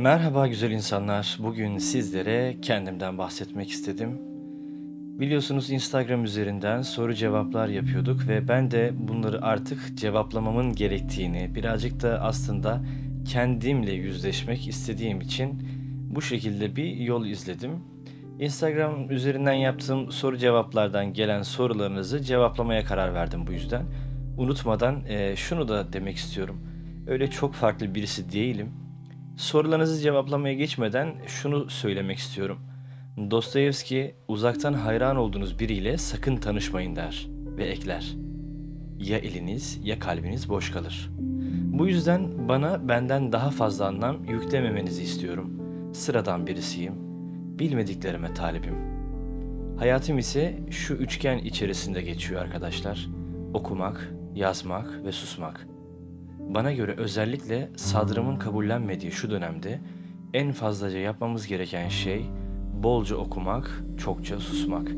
Merhaba güzel insanlar. Bugün sizlere kendimden bahsetmek istedim. Biliyorsunuz Instagram üzerinden soru cevaplar yapıyorduk ve ben de bunları artık cevaplamamın gerektiğini, birazcık da aslında kendimle yüzleşmek istediğim için bu şekilde bir yol izledim. Instagram üzerinden yaptığım soru cevaplardan gelen sorularınızı cevaplamaya karar verdim bu yüzden. Unutmadan şunu da demek istiyorum. Öyle çok farklı birisi değilim. Sorularınızı cevaplamaya geçmeden şunu söylemek istiyorum. Dostoyevski uzaktan hayran olduğunuz biriyle sakın tanışmayın der ve ekler. Ya eliniz ya kalbiniz boş kalır. Bu yüzden bana benden daha fazla anlam yüklememenizi istiyorum. Sıradan birisiyim. Bilmediklerime talibim. Hayatım ise şu üçgen içerisinde geçiyor arkadaşlar. Okumak, yazmak ve susmak. Bana göre özellikle sadrımın kabullenmediği şu dönemde en fazlaca yapmamız gereken şey bolca okumak, çokça susmak.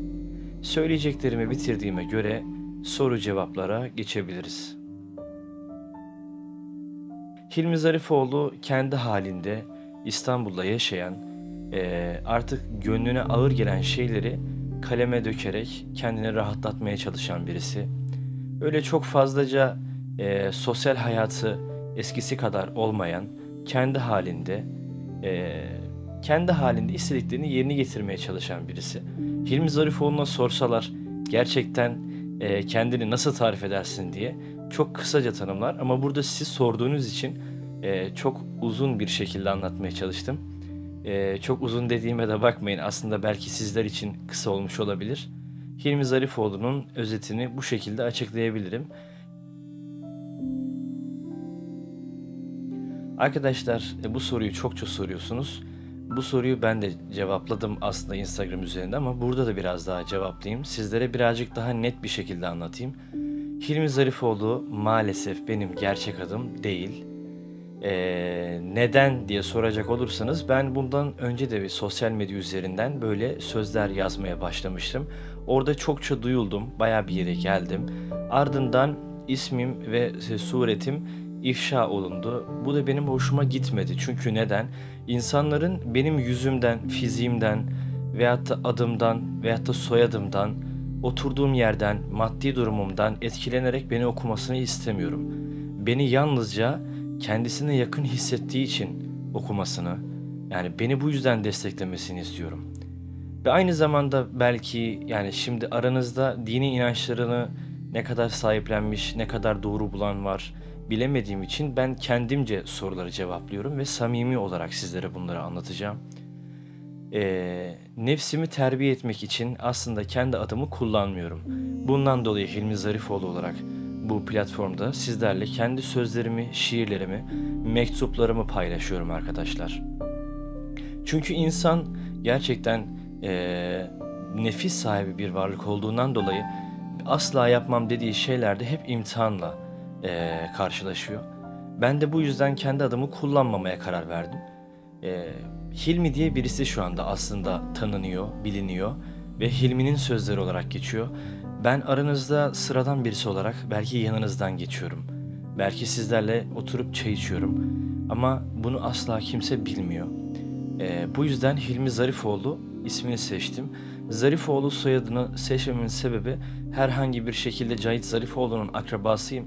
Söyleyeceklerimi bitirdiğime göre soru cevaplara geçebiliriz. Hilmi Zarifoğlu kendi halinde İstanbul'da yaşayan, artık gönlüne ağır gelen şeyleri kaleme dökerek kendini rahatlatmaya çalışan birisi. Öyle çok fazlaca e, sosyal hayatı eskisi kadar olmayan, kendi halinde, e, kendi halinde istediklerini yerine getirmeye çalışan birisi. Hilmi Zarifoğlu'na sorsalar gerçekten e, kendini nasıl tarif edersin diye çok kısaca tanımlar ama burada siz sorduğunuz için e, çok uzun bir şekilde anlatmaya çalıştım. E, çok uzun dediğime de bakmayın aslında belki sizler için kısa olmuş olabilir. Hilmi Zarifoğlu'nun özetini bu şekilde açıklayabilirim. Arkadaşlar e, bu soruyu çokça soruyorsunuz. Bu soruyu ben de cevapladım aslında Instagram üzerinde ama burada da biraz daha cevaplayayım. Sizlere birazcık daha net bir şekilde anlatayım. Hilmi Zarifoğlu maalesef benim gerçek adım değil. Ee, neden diye soracak olursanız ben bundan önce de bir sosyal medya üzerinden böyle sözler yazmaya başlamıştım. Orada çokça duyuldum, baya bir yere geldim. Ardından ismim ve suretim ifşa olundu. Bu da benim hoşuma gitmedi. Çünkü neden? İnsanların benim yüzümden, fiziğimden veyahut da adımdan veyahut da soyadımdan, oturduğum yerden, maddi durumumdan etkilenerek beni okumasını istemiyorum. Beni yalnızca kendisine yakın hissettiği için okumasını, yani beni bu yüzden desteklemesini istiyorum. Ve aynı zamanda belki yani şimdi aranızda dini inançlarını ne kadar sahiplenmiş, ne kadar doğru bulan var bilemediğim için ben kendimce soruları cevaplıyorum ve samimi olarak sizlere bunları anlatacağım. Ee, nefsimi terbiye etmek için aslında kendi adımı kullanmıyorum. Bundan dolayı Hilmi Zarifoğlu olarak bu platformda sizlerle kendi sözlerimi, şiirlerimi, mektuplarımı paylaşıyorum arkadaşlar. Çünkü insan gerçekten e, nefis sahibi bir varlık olduğundan dolayı asla yapmam dediği şeylerde hep imtihanla e, karşılaşıyor. Ben de bu yüzden kendi adımı kullanmamaya karar verdim. E, Hilmi diye birisi şu anda aslında tanınıyor, biliniyor ve Hilmi'nin sözleri olarak geçiyor. Ben aranızda sıradan birisi olarak belki yanınızdan geçiyorum. Belki sizlerle oturup çay içiyorum. Ama bunu asla kimse bilmiyor. E, bu yüzden Hilmi Zarifoğlu ismini seçtim. Zarifoğlu soyadını seçmemin sebebi herhangi bir şekilde Cahit Zarifoğlu'nun akrabasıyım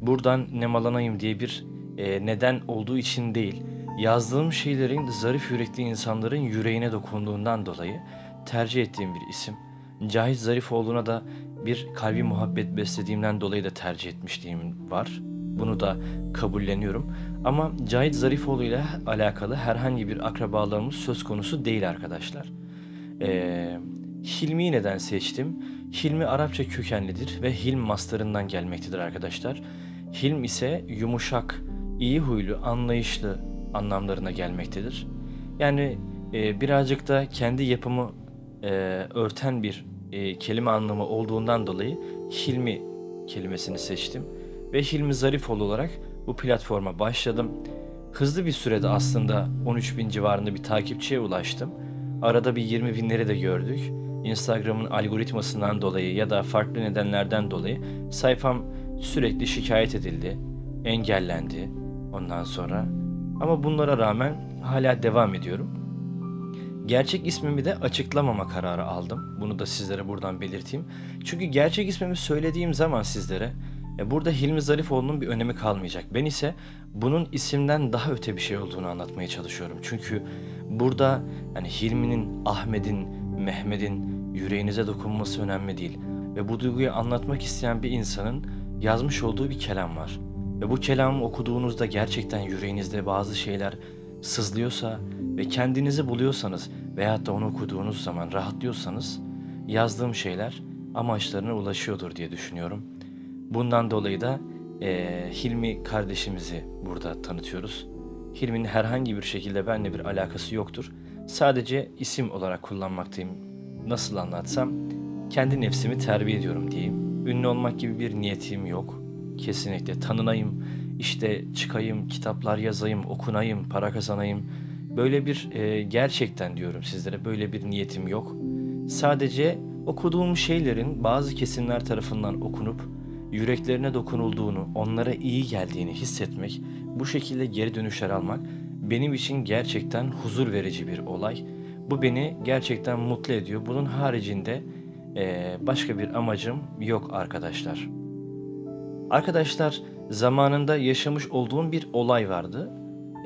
buradan nemalanayım diye bir e, neden olduğu için değil, yazdığım şeylerin zarif yürekli insanların yüreğine dokunduğundan dolayı tercih ettiğim bir isim. Cahit Zarifoğlu'na da bir kalbi muhabbet beslediğimden dolayı da tercih etmişliğim var. Bunu da kabulleniyorum. Ama Cahit Zarifoğlu ile alakalı herhangi bir akrabalığımız söz konusu değil arkadaşlar. Ee, Hilmi'yi neden seçtim? Hilmi Arapça kökenlidir ve Hilm mastarından gelmektedir arkadaşlar. Hilm ise yumuşak, iyi huylu, anlayışlı anlamlarına gelmektedir. Yani e, birazcık da kendi yapımı e, örten bir e, kelime anlamı olduğundan dolayı Hilmi kelimesini seçtim. Ve Hilmi Zarifoğlu olarak bu platforma başladım. Hızlı bir sürede aslında 13 bin civarında bir takipçiye ulaştım. Arada bir 20 binleri de gördük. Instagram'ın algoritmasından dolayı ya da farklı nedenlerden dolayı sayfam sürekli şikayet edildi, engellendi. Ondan sonra Ama bunlara rağmen hala devam ediyorum. Gerçek ismimi de açıklamama kararı aldım. Bunu da sizlere buradan belirteyim. Çünkü gerçek ismimi söylediğim zaman sizlere e, burada Hilmi Zarifoğlu'nun bir önemi kalmayacak. Ben ise bunun isimden daha öte bir şey olduğunu anlatmaya çalışıyorum. Çünkü burada yani Hilmi'nin, Ahmet'in, Mehmet'in yüreğinize dokunması önemli değil. Ve bu duyguyu anlatmak isteyen bir insanın yazmış olduğu bir kelam var. Ve bu kelamı okuduğunuzda gerçekten yüreğinizde bazı şeyler sızlıyorsa ve kendinizi buluyorsanız veyahut da onu okuduğunuz zaman rahatlıyorsanız yazdığım şeyler amaçlarına ulaşıyordur diye düşünüyorum. Bundan dolayı da eee, Hilmi kardeşimizi burada tanıtıyoruz. Hilmi'nin herhangi bir şekilde benimle bir alakası yoktur. Sadece isim olarak kullanmaktayım. Nasıl anlatsam kendi nefsimi terbiye ediyorum diyeyim. Ünlü olmak gibi bir niyetim yok. Kesinlikle tanınayım, işte çıkayım, kitaplar yazayım, okunayım, para kazanayım. Böyle bir e, gerçekten diyorum sizlere böyle bir niyetim yok. Sadece okuduğum şeylerin bazı kesimler tarafından okunup yüreklerine dokunulduğunu, onlara iyi geldiğini hissetmek, bu şekilde geri dönüşler almak benim için gerçekten huzur verici bir olay. Bu beni gerçekten mutlu ediyor. Bunun haricinde e, başka bir amacım yok arkadaşlar. Arkadaşlar zamanında yaşamış olduğum bir olay vardı.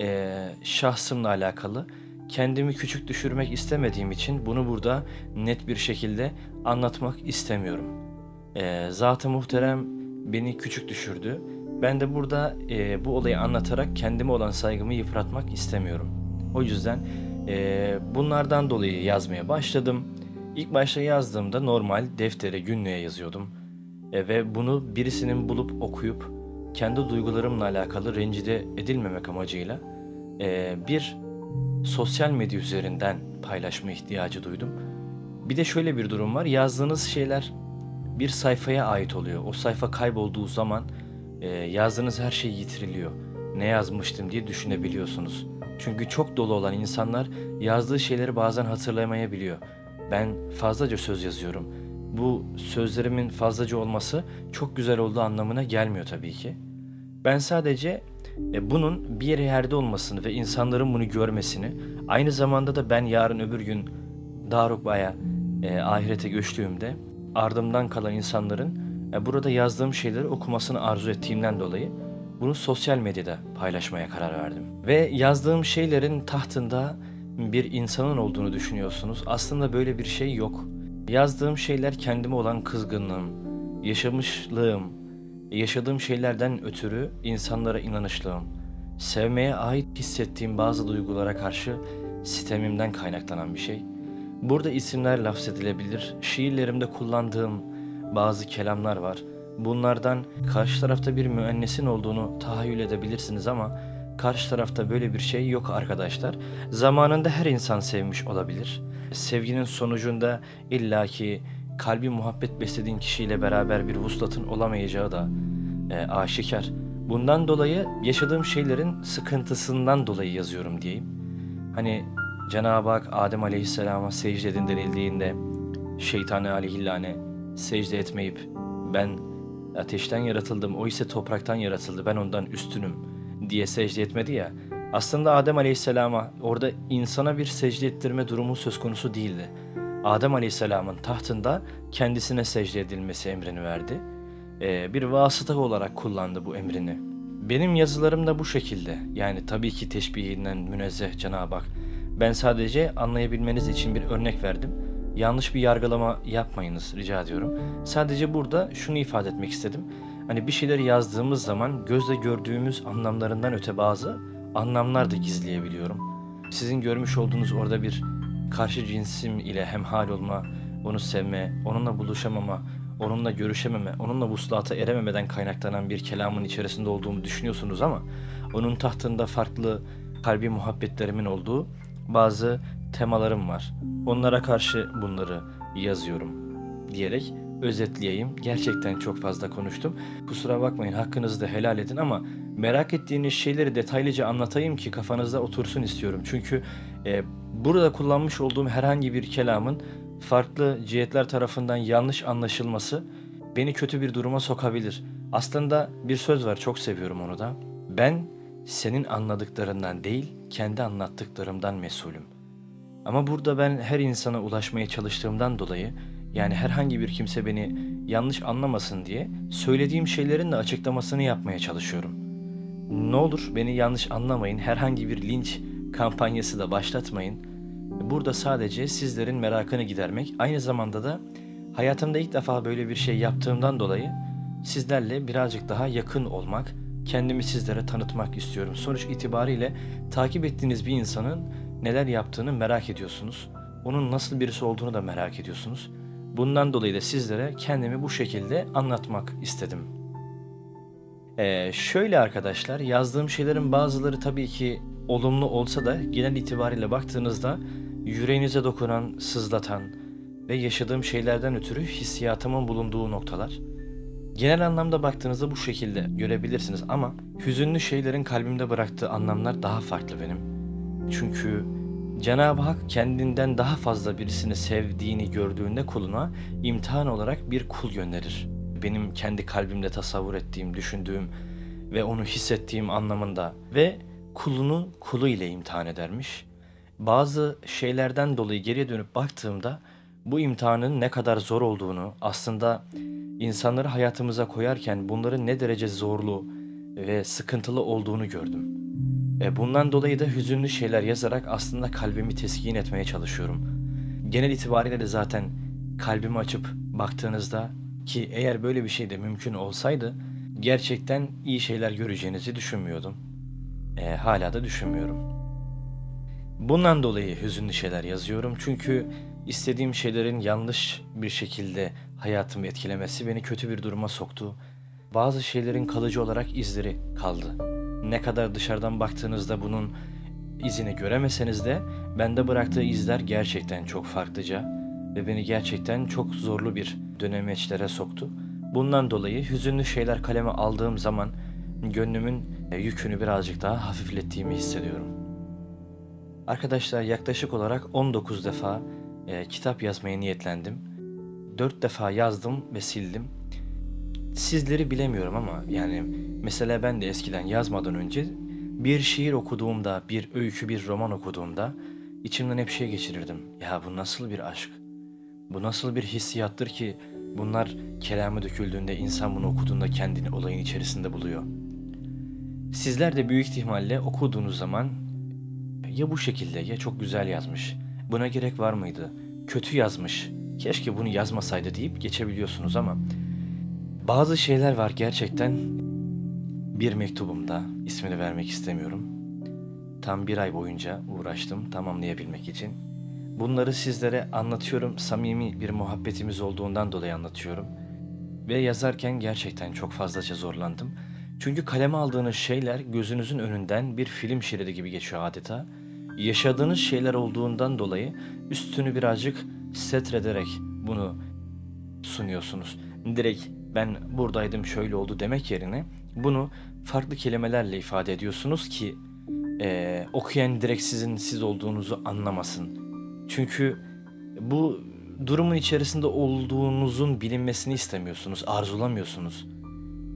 Ee, şahsımla alakalı. Kendimi küçük düşürmek istemediğim için bunu burada net bir şekilde anlatmak istemiyorum. Ee, Zat-ı Muhterem beni küçük düşürdü. Ben de burada e, bu olayı anlatarak kendime olan saygımı yıpratmak istemiyorum. O yüzden e, bunlardan dolayı yazmaya başladım. İlk başta yazdığımda normal deftere, günlüğe yazıyordum. E, ve bunu birisinin bulup okuyup kendi duygularımla alakalı rencide edilmemek amacıyla e, bir sosyal medya üzerinden paylaşma ihtiyacı duydum. Bir de şöyle bir durum var. Yazdığınız şeyler bir sayfaya ait oluyor. O sayfa kaybolduğu zaman e, yazdığınız her şey yitiriliyor. Ne yazmıştım diye düşünebiliyorsunuz. Çünkü çok dolu olan insanlar yazdığı şeyleri bazen hatırlayamayabiliyor. Ben fazlaca söz yazıyorum. Bu sözlerimin fazlaca olması çok güzel olduğu anlamına gelmiyor tabii ki. Ben sadece e, bunun bir yerde olmasını ve insanların bunu görmesini, aynı zamanda da ben yarın öbür gün Darukba'ya e, ahirete göçtüğümde ardımdan kalan insanların burada yazdığım şeyleri okumasını arzu ettiğimden dolayı bunu sosyal medyada paylaşmaya karar verdim. Ve yazdığım şeylerin tahtında bir insanın olduğunu düşünüyorsunuz. Aslında böyle bir şey yok. Yazdığım şeyler kendime olan kızgınlığım, yaşamışlığım, yaşadığım şeylerden ötürü insanlara inanışlığım, sevmeye ait hissettiğim bazı duygulara karşı sitemimden kaynaklanan bir şey. Burada isimler lafzedilebilir, şiirlerimde kullandığım bazı kelamlar var. Bunlardan karşı tarafta bir müennesin olduğunu tahayyül edebilirsiniz ama karşı tarafta böyle bir şey yok arkadaşlar. Zamanında her insan sevmiş olabilir. Sevginin sonucunda illaki kalbi muhabbet beslediğin kişiyle beraber bir vuslatın olamayacağı da e, aşikar. Bundan dolayı yaşadığım şeylerin sıkıntısından dolayı yazıyorum diyeyim. Hani Cenab-ı Hak Adem Aleyhisselam'a secde edin denildiğinde şeytani aleyhillâne secde etmeyip ben ateşten yaratıldım o ise topraktan yaratıldı ben ondan üstünüm diye secde etmedi ya. Aslında Adem Aleyhisselam'a orada insana bir secde ettirme durumu söz konusu değildi. Adem Aleyhisselam'ın tahtında kendisine secde edilmesi emrini verdi. Ee, bir vasıta olarak kullandı bu emrini. Benim yazılarım da bu şekilde. Yani tabii ki teşbihinden münezzeh Cenab-ı Hak. Ben sadece anlayabilmeniz için bir örnek verdim. Yanlış bir yargılama yapmayınız rica ediyorum. Sadece burada şunu ifade etmek istedim. Hani bir şeyleri yazdığımız zaman gözle gördüğümüz anlamlarından öte bazı anlamlar da gizleyebiliyorum. Sizin görmüş olduğunuz orada bir karşı cinsim ile hemhal olma, onu sevme, onunla buluşamama, onunla görüşememe, onunla vuslata erememeden kaynaklanan bir kelamın içerisinde olduğumu düşünüyorsunuz ama onun tahtında farklı kalbi muhabbetlerimin olduğu bazı temalarım var. Onlara karşı bunları yazıyorum diyerek özetleyeyim. Gerçekten çok fazla konuştum. Kusura bakmayın hakkınızı da helal edin ama merak ettiğiniz şeyleri detaylıca anlatayım ki kafanızda otursun istiyorum. Çünkü e, burada kullanmış olduğum herhangi bir kelamın farklı cihetler tarafından yanlış anlaşılması beni kötü bir duruma sokabilir. Aslında bir söz var çok seviyorum onu da. Ben senin anladıklarından değil, kendi anlattıklarımdan mesulüm. Ama burada ben her insana ulaşmaya çalıştığımdan dolayı, yani herhangi bir kimse beni yanlış anlamasın diye söylediğim şeylerin de açıklamasını yapmaya çalışıyorum. Ne olur beni yanlış anlamayın, herhangi bir linç kampanyası da başlatmayın. Burada sadece sizlerin merakını gidermek, aynı zamanda da hayatımda ilk defa böyle bir şey yaptığımdan dolayı sizlerle birazcık daha yakın olmak, kendimi sizlere tanıtmak istiyorum. Sonuç itibariyle takip ettiğiniz bir insanın neler yaptığını merak ediyorsunuz. Onun nasıl birisi olduğunu da merak ediyorsunuz. Bundan dolayı da sizlere kendimi bu şekilde anlatmak istedim. Ee, şöyle arkadaşlar yazdığım şeylerin bazıları tabii ki olumlu olsa da genel itibariyle baktığınızda yüreğinize dokunan, sızlatan ve yaşadığım şeylerden ötürü hissiyatımın bulunduğu noktalar. Genel anlamda baktığınızda bu şekilde görebilirsiniz ama hüzünlü şeylerin kalbimde bıraktığı anlamlar daha farklı benim. Çünkü Cenab-ı Hak kendinden daha fazla birisini sevdiğini gördüğünde kuluna imtihan olarak bir kul gönderir. Benim kendi kalbimde tasavvur ettiğim, düşündüğüm ve onu hissettiğim anlamında ve kulunu kulu ile imtihan edermiş. Bazı şeylerden dolayı geriye dönüp baktığımda bu imtihanın ne kadar zor olduğunu, aslında insanları hayatımıza koyarken bunların ne derece zorlu ve sıkıntılı olduğunu gördüm. E bundan dolayı da hüzünlü şeyler yazarak aslında kalbimi teskin etmeye çalışıyorum. Genel itibariyle de zaten kalbimi açıp baktığınızda ki eğer böyle bir şey de mümkün olsaydı gerçekten iyi şeyler göreceğinizi düşünmüyordum. E, hala da düşünmüyorum. Bundan dolayı hüzünlü şeyler yazıyorum çünkü istediğim şeylerin yanlış bir şekilde hayatımı etkilemesi beni kötü bir duruma soktu. Bazı şeylerin kalıcı olarak izleri kaldı. Ne kadar dışarıdan baktığınızda bunun izini göremeseniz de bende bıraktığı izler gerçekten çok farklıca ve beni gerçekten çok zorlu bir dönemeçlere soktu. Bundan dolayı hüzünlü şeyler kaleme aldığım zaman gönlümün yükünü birazcık daha hafiflettiğimi hissediyorum. Arkadaşlar yaklaşık olarak 19 defa e, kitap yazmaya niyetlendim. 4 defa yazdım ve sildim. Sizleri bilemiyorum ama yani mesela ben de eskiden yazmadan önce bir şiir okuduğumda, bir öykü, bir roman okuduğumda içimden hep şey geçirirdim. Ya bu nasıl bir aşk? Bu nasıl bir hissiyattır ki bunlar kelamı döküldüğünde insan bunu okuduğunda kendini olayın içerisinde buluyor. Sizler de büyük ihtimalle okuduğunuz zaman ya bu şekilde ya çok güzel yazmış. Buna gerek var mıydı? Kötü yazmış. Keşke bunu yazmasaydı deyip geçebiliyorsunuz ama bazı şeyler var gerçekten bir mektubumda ismini vermek istemiyorum. Tam bir ay boyunca uğraştım tamamlayabilmek için. Bunları sizlere anlatıyorum. Samimi bir muhabbetimiz olduğundan dolayı anlatıyorum. Ve yazarken gerçekten çok fazlaca zorlandım. Çünkü kaleme aldığınız şeyler gözünüzün önünden bir film şeridi gibi geçiyor adeta. Yaşadığınız şeyler olduğundan dolayı üstünü birazcık setrederek bunu sunuyorsunuz. Direkt ben buradaydım şöyle oldu demek yerine bunu farklı kelimelerle ifade ediyorsunuz ki e, okuyan direkt sizin siz olduğunuzu anlamasın. Çünkü bu durumun içerisinde olduğunuzun bilinmesini istemiyorsunuz, arzulamıyorsunuz.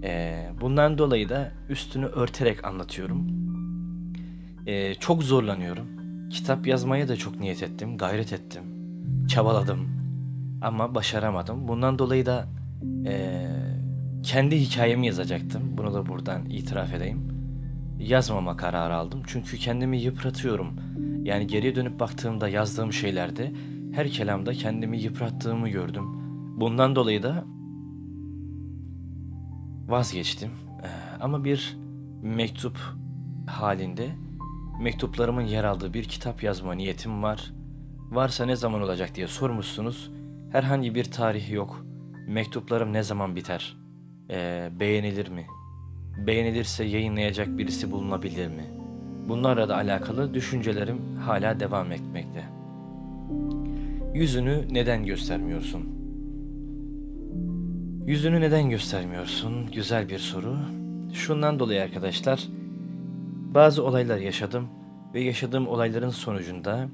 E, bundan dolayı da üstünü örterek anlatıyorum. E, çok zorlanıyorum. Kitap yazmaya da çok niyet ettim, gayret ettim, çabaladım ama başaramadım. Bundan dolayı da e, kendi hikayemi yazacaktım. Bunu da buradan itiraf edeyim. Yazmama kararı aldım. Çünkü kendimi yıpratıyorum. Yani geriye dönüp baktığımda yazdığım şeylerde her kelamda kendimi yıprattığımı gördüm. Bundan dolayı da vazgeçtim. Ama bir mektup halinde mektuplarımın yer aldığı bir kitap yazma niyetim var. Varsa ne zaman olacak diye sormuşsunuz. Herhangi bir tarihi yok. Mektuplarım ne zaman biter? Ee, beğenilir mi? Beğenilirse yayınlayacak birisi bulunabilir mi? Bunlarla da alakalı düşüncelerim hala devam etmekte. Yüzünü neden göstermiyorsun? Yüzünü neden göstermiyorsun? Güzel bir soru. Şundan dolayı arkadaşlar, bazı olaylar yaşadım ve yaşadığım olayların sonucunda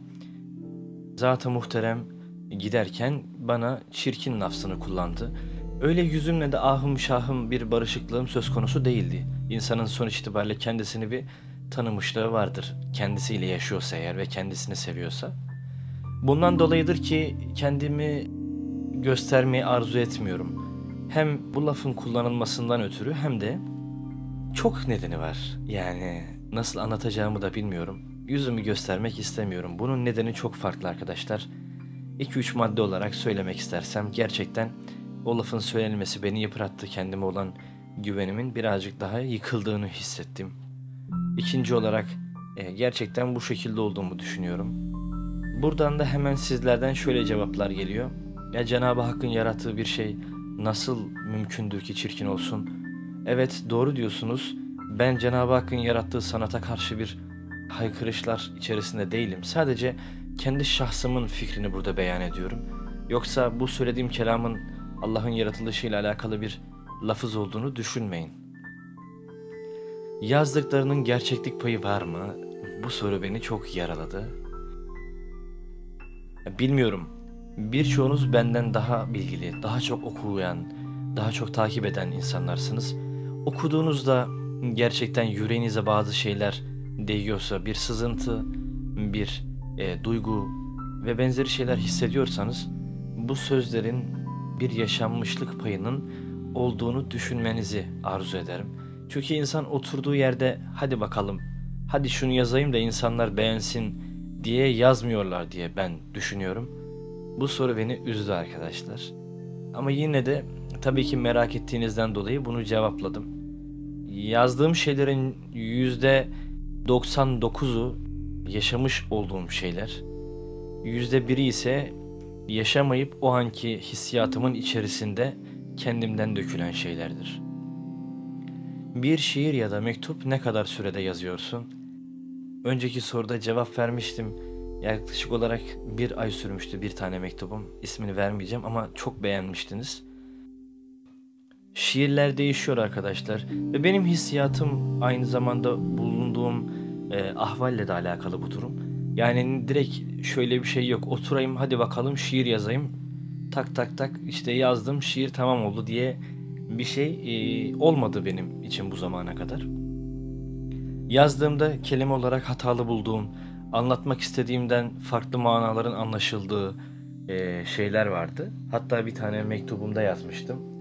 Zat-ı Muhterem giderken bana çirkin lafzını kullandı. Öyle yüzümle de ahım şahım bir barışıklığım söz konusu değildi. İnsanın sonuç itibariyle kendisini bir tanımışlığı vardır. Kendisiyle yaşıyorsa eğer ve kendisini seviyorsa. Bundan dolayıdır ki kendimi göstermeyi arzu etmiyorum. Hem bu lafın kullanılmasından ötürü hem de çok nedeni var. Yani nasıl anlatacağımı da bilmiyorum. Yüzümü göstermek istemiyorum. Bunun nedeni çok farklı arkadaşlar. 2-3 madde olarak söylemek istersem gerçekten o lafın söylenmesi beni yıprattı. Kendime olan güvenimin birazcık daha yıkıldığını hissettim. İkinci olarak e, gerçekten bu şekilde olduğumu düşünüyorum. Buradan da hemen sizlerden şöyle cevaplar geliyor. Ya Cenab-ı Hakk'ın yarattığı bir şey nasıl mümkündür ki çirkin olsun? Evet doğru diyorsunuz. Ben Cenab-ı Hakk'ın yarattığı sanata karşı bir haykırışlar içerisinde değilim. Sadece kendi şahsımın fikrini burada beyan ediyorum. Yoksa bu söylediğim kelamın Allah'ın yaratılışıyla alakalı bir lafız olduğunu düşünmeyin. Yazdıklarının gerçeklik payı var mı? Bu soru beni çok yaraladı. Bilmiyorum. Birçoğunuz benden daha bilgili, daha çok okuyan, daha çok takip eden insanlarsınız. Okuduğunuzda gerçekten yüreğinize bazı şeyler değiyorsa, bir sızıntı, bir e, duygu ve benzeri şeyler hissediyorsanız bu sözlerin bir yaşanmışlık payının olduğunu düşünmenizi arzu ederim. Çünkü insan oturduğu yerde hadi bakalım, hadi şunu yazayım da insanlar beğensin diye yazmıyorlar diye ben düşünüyorum. Bu soru beni üzdü arkadaşlar. Ama yine de tabii ki merak ettiğinizden dolayı bunu cevapladım. Yazdığım şeylerin yüzde 99'u yaşamış olduğum şeyler. Yüzde biri ise yaşamayıp o anki hissiyatımın içerisinde kendimden dökülen şeylerdir. Bir şiir ya da mektup ne kadar sürede yazıyorsun? Önceki soruda cevap vermiştim. Yaklaşık olarak bir ay sürmüştü bir tane mektubum. İsmini vermeyeceğim ama çok beğenmiştiniz. Şiirler değişiyor arkadaşlar. Ve benim hissiyatım aynı zamanda bulunduğum e, ahvalle de alakalı bu durum. Yani direkt şöyle bir şey yok. Oturayım hadi bakalım şiir yazayım. Tak tak tak işte yazdım şiir tamam oldu diye bir şey e, olmadı benim için bu zamana kadar. Yazdığımda kelime olarak hatalı bulduğum, anlatmak istediğimden farklı manaların anlaşıldığı e, şeyler vardı. Hatta bir tane mektubumda yazmıştım.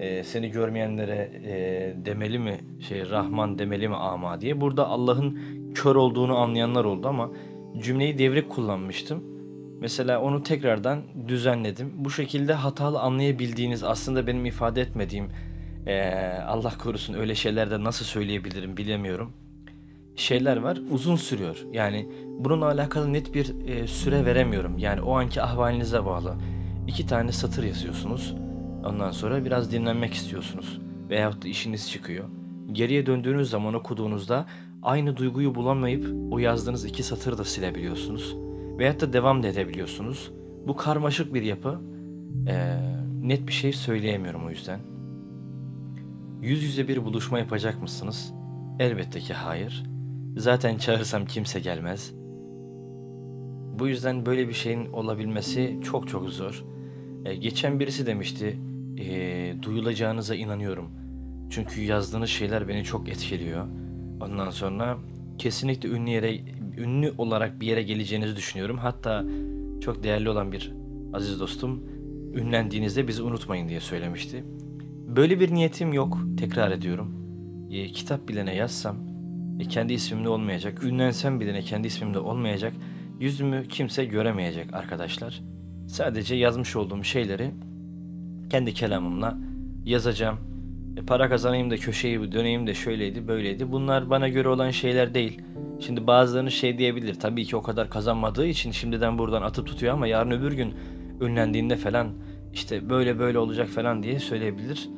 E, seni görmeyenlere e, demeli mi şey Rahman demeli mi ama diye. Burada Allah'ın kör olduğunu anlayanlar oldu ama cümleyi devrik kullanmıştım. Mesela onu tekrardan düzenledim. Bu şekilde hatalı anlayabildiğiniz aslında benim ifade etmediğim ee, Allah korusun öyle şeylerde nasıl söyleyebilirim bilemiyorum şeyler var uzun sürüyor. Yani bununla alakalı net bir e, süre veremiyorum. Yani o anki ahvalinize bağlı. İki tane satır yazıyorsunuz. Ondan sonra biraz dinlenmek istiyorsunuz. Veyahut da işiniz çıkıyor. Geriye döndüğünüz zaman okuduğunuzda aynı duyguyu bulamayıp o yazdığınız iki satırı da silebiliyorsunuz. Veyahut da devam da edebiliyorsunuz. Bu karmaşık bir yapı. Ee, net bir şey söyleyemiyorum o yüzden. Yüz yüze bir buluşma yapacak mısınız? Elbette ki hayır. Zaten çağırsam kimse gelmez. Bu yüzden böyle bir şeyin olabilmesi çok çok zor. Ee, geçen birisi demişti, e, duyulacağınıza inanıyorum. Çünkü yazdığınız şeyler beni çok etkiliyor. Ondan sonra kesinlikle ünlü yere, ünlü olarak bir yere geleceğinizi düşünüyorum. Hatta çok değerli olan bir aziz dostum, ünlendiğinizde bizi unutmayın diye söylemişti. Böyle bir niyetim yok, tekrar ediyorum. E, kitap bilene yazsam, e, kendi ismimde olmayacak. Ünlensem bile kendi ismimde olmayacak. Yüzümü kimse göremeyecek arkadaşlar. Sadece yazmış olduğum şeyleri kendi kelamımla yazacağım. E, para kazanayım da köşeyi döneyim de şöyleydi böyleydi. Bunlar bana göre olan şeyler değil. Şimdi bazılarını şey diyebilir. Tabii ki o kadar kazanmadığı için şimdiden buradan atıp tutuyor ama yarın öbür gün ünlendiğinde falan işte böyle böyle olacak falan diye söyleyebilir.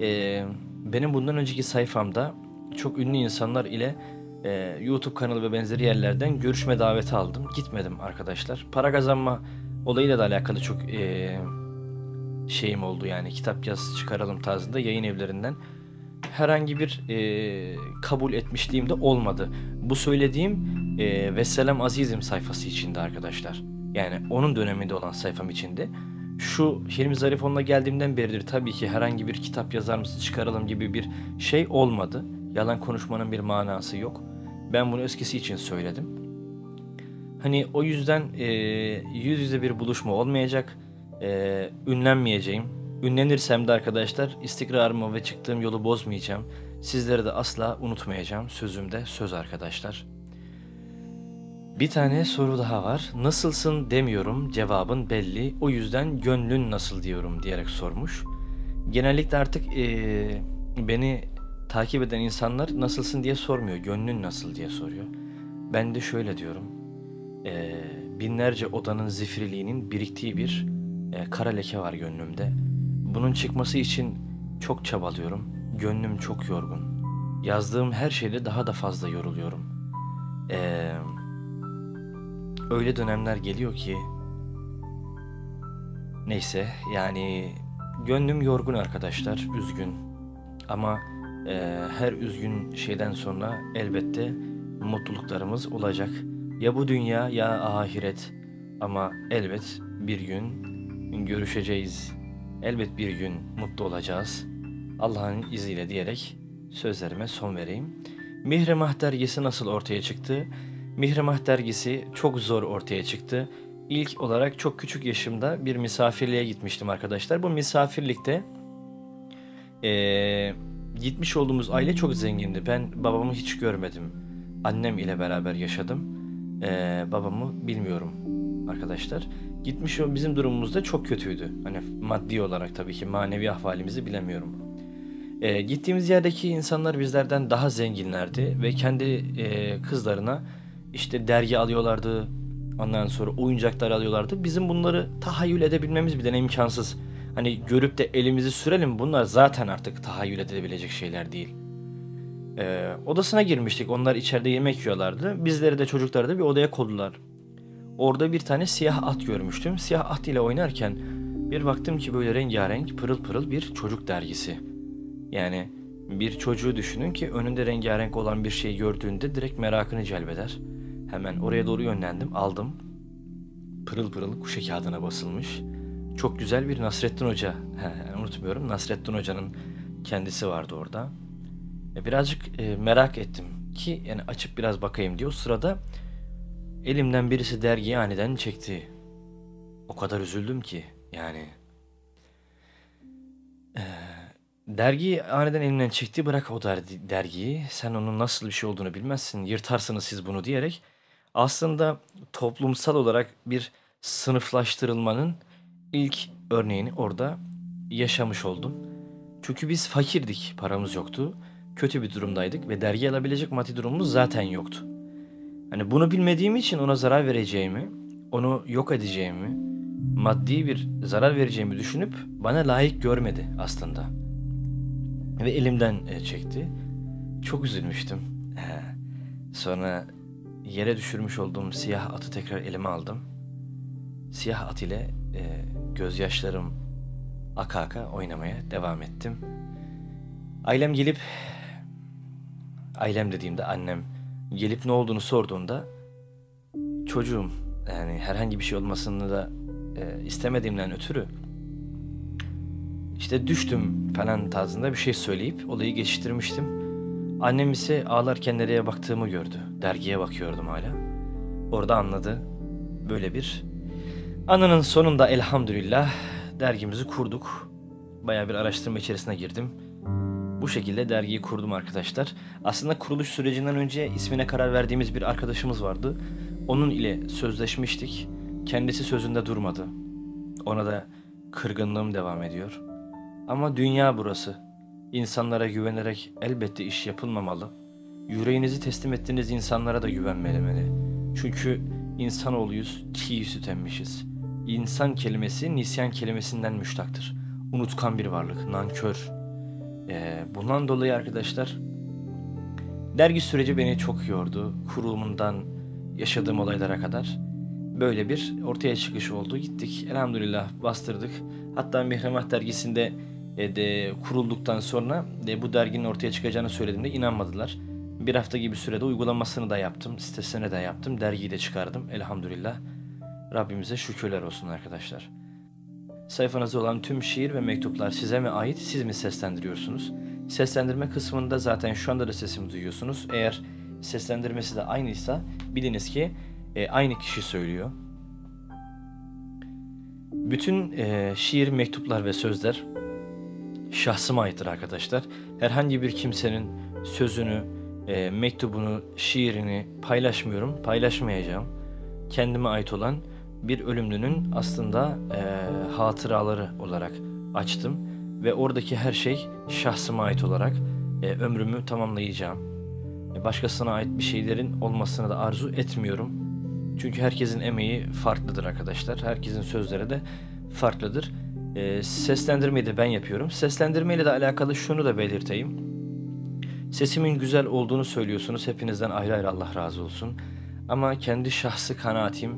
Ee, benim bundan önceki sayfamda çok ünlü insanlar ile e, YouTube kanalı ve benzeri yerlerden görüşme daveti aldım. Gitmedim arkadaşlar. Para kazanma olayıyla da alakalı çok e, şeyim oldu yani kitap yaz çıkaralım tarzında yayın evlerinden herhangi bir e, kabul etmişliğim de olmadı. Bu söylediğim e, Vesselam Azizim sayfası içinde arkadaşlar. Yani onun döneminde olan sayfam içinde. şu Hilmi Zarifoğlu'na geldiğimden beridir tabii ki herhangi bir kitap yazar mısın çıkaralım gibi bir şey olmadı. Yalan konuşmanın bir manası yok. Ben bunu eskisi için söyledim. Hani o yüzden e, yüz yüze bir buluşma olmayacak. E, ünlenmeyeceğim. Ünlenirsem de arkadaşlar istikrarımı ve çıktığım yolu bozmayacağım. Sizleri de asla unutmayacağım. Sözümde söz arkadaşlar. Bir tane soru daha var. Nasılsın demiyorum. Cevabın belli. O yüzden gönlün nasıl diyorum diyerek sormuş. Genellikle artık e, beni takip eden insanlar nasılsın diye sormuyor. Gönlün nasıl diye soruyor. Ben de şöyle diyorum. E, binlerce odanın zifirliğinin biriktiği bir e, kara leke var gönlümde. Bunun çıkması için çok çabalıyorum. Gönlüm çok yorgun. Yazdığım her şeyde daha da fazla yoruluyorum. Eee öyle dönemler geliyor ki neyse yani gönlüm yorgun arkadaşlar üzgün ama e, her üzgün şeyden sonra elbette mutluluklarımız olacak ya bu dünya ya ahiret ama elbet bir gün görüşeceğiz elbet bir gün mutlu olacağız Allah'ın izniyle diyerek sözlerime son vereyim. Mihrimah dergisi nasıl ortaya çıktı? Mihrimah dergisi çok zor ortaya çıktı. İlk olarak çok küçük yaşımda bir misafirliğe gitmiştim arkadaşlar. Bu misafirlikte ee, gitmiş olduğumuz aile çok zengindi. Ben babamı hiç görmedim. Annem ile beraber yaşadım. Ee, babamı bilmiyorum arkadaşlar. Gitmiş o bizim durumumuz da çok kötüydü. Hani maddi olarak tabii ki manevi ahvalimizi bilemiyorum. Ee, gittiğimiz yerdeki insanlar bizlerden daha zenginlerdi ve kendi e, kızlarına işte dergi alıyorlardı. Ondan sonra oyuncaklar alıyorlardı. Bizim bunları tahayyül edebilmemiz bile imkansız. Hani görüp de elimizi sürelim bunlar zaten artık tahayyül edilebilecek şeyler değil. Ee, odasına girmiştik. Onlar içeride yemek yiyorlardı. Bizleri de çocukları da bir odaya koydular. Orada bir tane siyah at görmüştüm. Siyah at ile oynarken bir baktım ki böyle rengarenk pırıl pırıl bir çocuk dergisi. Yani bir çocuğu düşünün ki önünde rengarenk olan bir şey gördüğünde direkt merakını celbeder. Hemen oraya doğru yönlendim, aldım. Pırıl pırıl kuşa kağıdına basılmış. Çok güzel bir Nasrettin Hoca, he, unutmuyorum Nasrettin Hoca'nın kendisi vardı orada. E, birazcık e, merak ettim ki yani açıp biraz bakayım diyor. O sırada elimden birisi dergiyi aniden çekti. O kadar üzüldüm ki yani. Ee, dergi aniden elimden çekti bırak o dergiyi. Sen onun nasıl bir şey olduğunu bilmezsin. Yırtarsınız siz bunu diyerek aslında toplumsal olarak bir sınıflaştırılmanın ilk örneğini orada yaşamış oldum. Çünkü biz fakirdik, paramız yoktu. Kötü bir durumdaydık ve dergi alabilecek maddi durumumuz zaten yoktu. Hani bunu bilmediğim için ona zarar vereceğimi, onu yok edeceğimi, maddi bir zarar vereceğimi düşünüp bana layık görmedi aslında. Ve elimden e, çekti. Çok üzülmüştüm. Sonra yere düşürmüş olduğum siyah atı tekrar elime aldım. Siyah at ile e, gözyaşlarım aka aka oynamaya devam ettim. Ailem gelip, ailem dediğimde annem gelip ne olduğunu sorduğunda çocuğum yani herhangi bir şey olmasını da e, istemediğimden ötürü işte düştüm falan tarzında bir şey söyleyip olayı geçiştirmiştim. Annem ise ağlarken nereye baktığımı gördü. Dergiye bakıyordum hala. Orada anladı. Böyle bir anının sonunda elhamdülillah dergimizi kurduk. Baya bir araştırma içerisine girdim. Bu şekilde dergiyi kurdum arkadaşlar. Aslında kuruluş sürecinden önce ismine karar verdiğimiz bir arkadaşımız vardı. Onun ile sözleşmiştik. Kendisi sözünde durmadı. Ona da kırgınlığım devam ediyor. Ama dünya burası. İnsanlara güvenerek elbette iş yapılmamalı. Yüreğinizi teslim ettiğiniz insanlara da güvenmelemeli. Çünkü insanoğluyuz, çiğ süt emmişiz. İnsan kelimesi nisyan kelimesinden müştaktır. Unutkan bir varlık, nankör. Ee, bundan dolayı arkadaşlar dergi süreci beni çok yordu. Kurulumundan yaşadığım olaylara kadar. Böyle bir ortaya çıkış oldu. Gittik elhamdülillah bastırdık. Hatta Mihremat dergisinde e, de kurulduktan sonra de bu derginin ortaya çıkacağını söylediğimde inanmadılar. Bir hafta gibi sürede uygulamasını da yaptım, sitesine de yaptım, dergiyi de çıkardım elhamdülillah. Rabbimize şükürler olsun arkadaşlar. Sayfanızda olan tüm şiir ve mektuplar size mi ait, siz mi seslendiriyorsunuz? Seslendirme kısmında zaten şu anda da sesimi duyuyorsunuz. Eğer seslendirmesi de aynıysa biliniz ki e, aynı kişi söylüyor. Bütün e, şiir, mektuplar ve sözler şahsıma aittir arkadaşlar. Herhangi bir kimsenin sözünü, e, mektubunu, şiirini paylaşmıyorum, paylaşmayacağım. Kendime ait olan bir ölümlünün aslında e, hatıraları olarak açtım ve oradaki her şey şahsıma ait olarak e, ömrümü tamamlayacağım. E, başkasına ait bir şeylerin olmasını da arzu etmiyorum. Çünkü herkesin emeği farklıdır arkadaşlar. Herkesin sözleri de farklıdır. E, seslendirmeyi de ben yapıyorum. Seslendirmeyle de alakalı şunu da belirteyim. Sesimin güzel olduğunu söylüyorsunuz. Hepinizden ayrı ayrı Allah razı olsun. Ama kendi şahsı kanaatim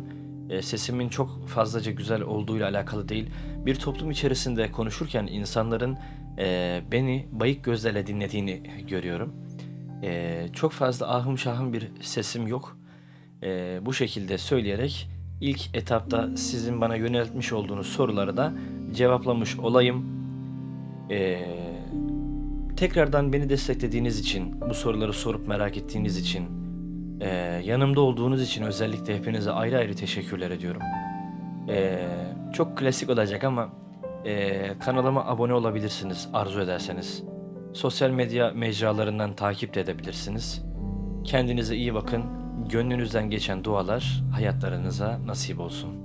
e, sesimin çok fazlaca güzel olduğuyla alakalı değil. Bir toplum içerisinde konuşurken insanların e, beni bayık gözlerle dinlediğini görüyorum. E, çok fazla ahım şahım bir sesim yok. Bu şekilde söyleyerek ilk etapta sizin bana yöneltmiş olduğunuz soruları da cevaplamış olayım. Tekrardan beni desteklediğiniz için, bu soruları sorup merak ettiğiniz için, e, yanımda olduğunuz için özellikle hepinize ayrı ayrı teşekkürler ediyorum. E, çok klasik olacak ama e, kanalıma abone olabilirsiniz arzu ederseniz. Sosyal medya mecralarından takip de edebilirsiniz. Kendinize iyi bakın. Gönlünüzden geçen dualar hayatlarınıza nasip olsun.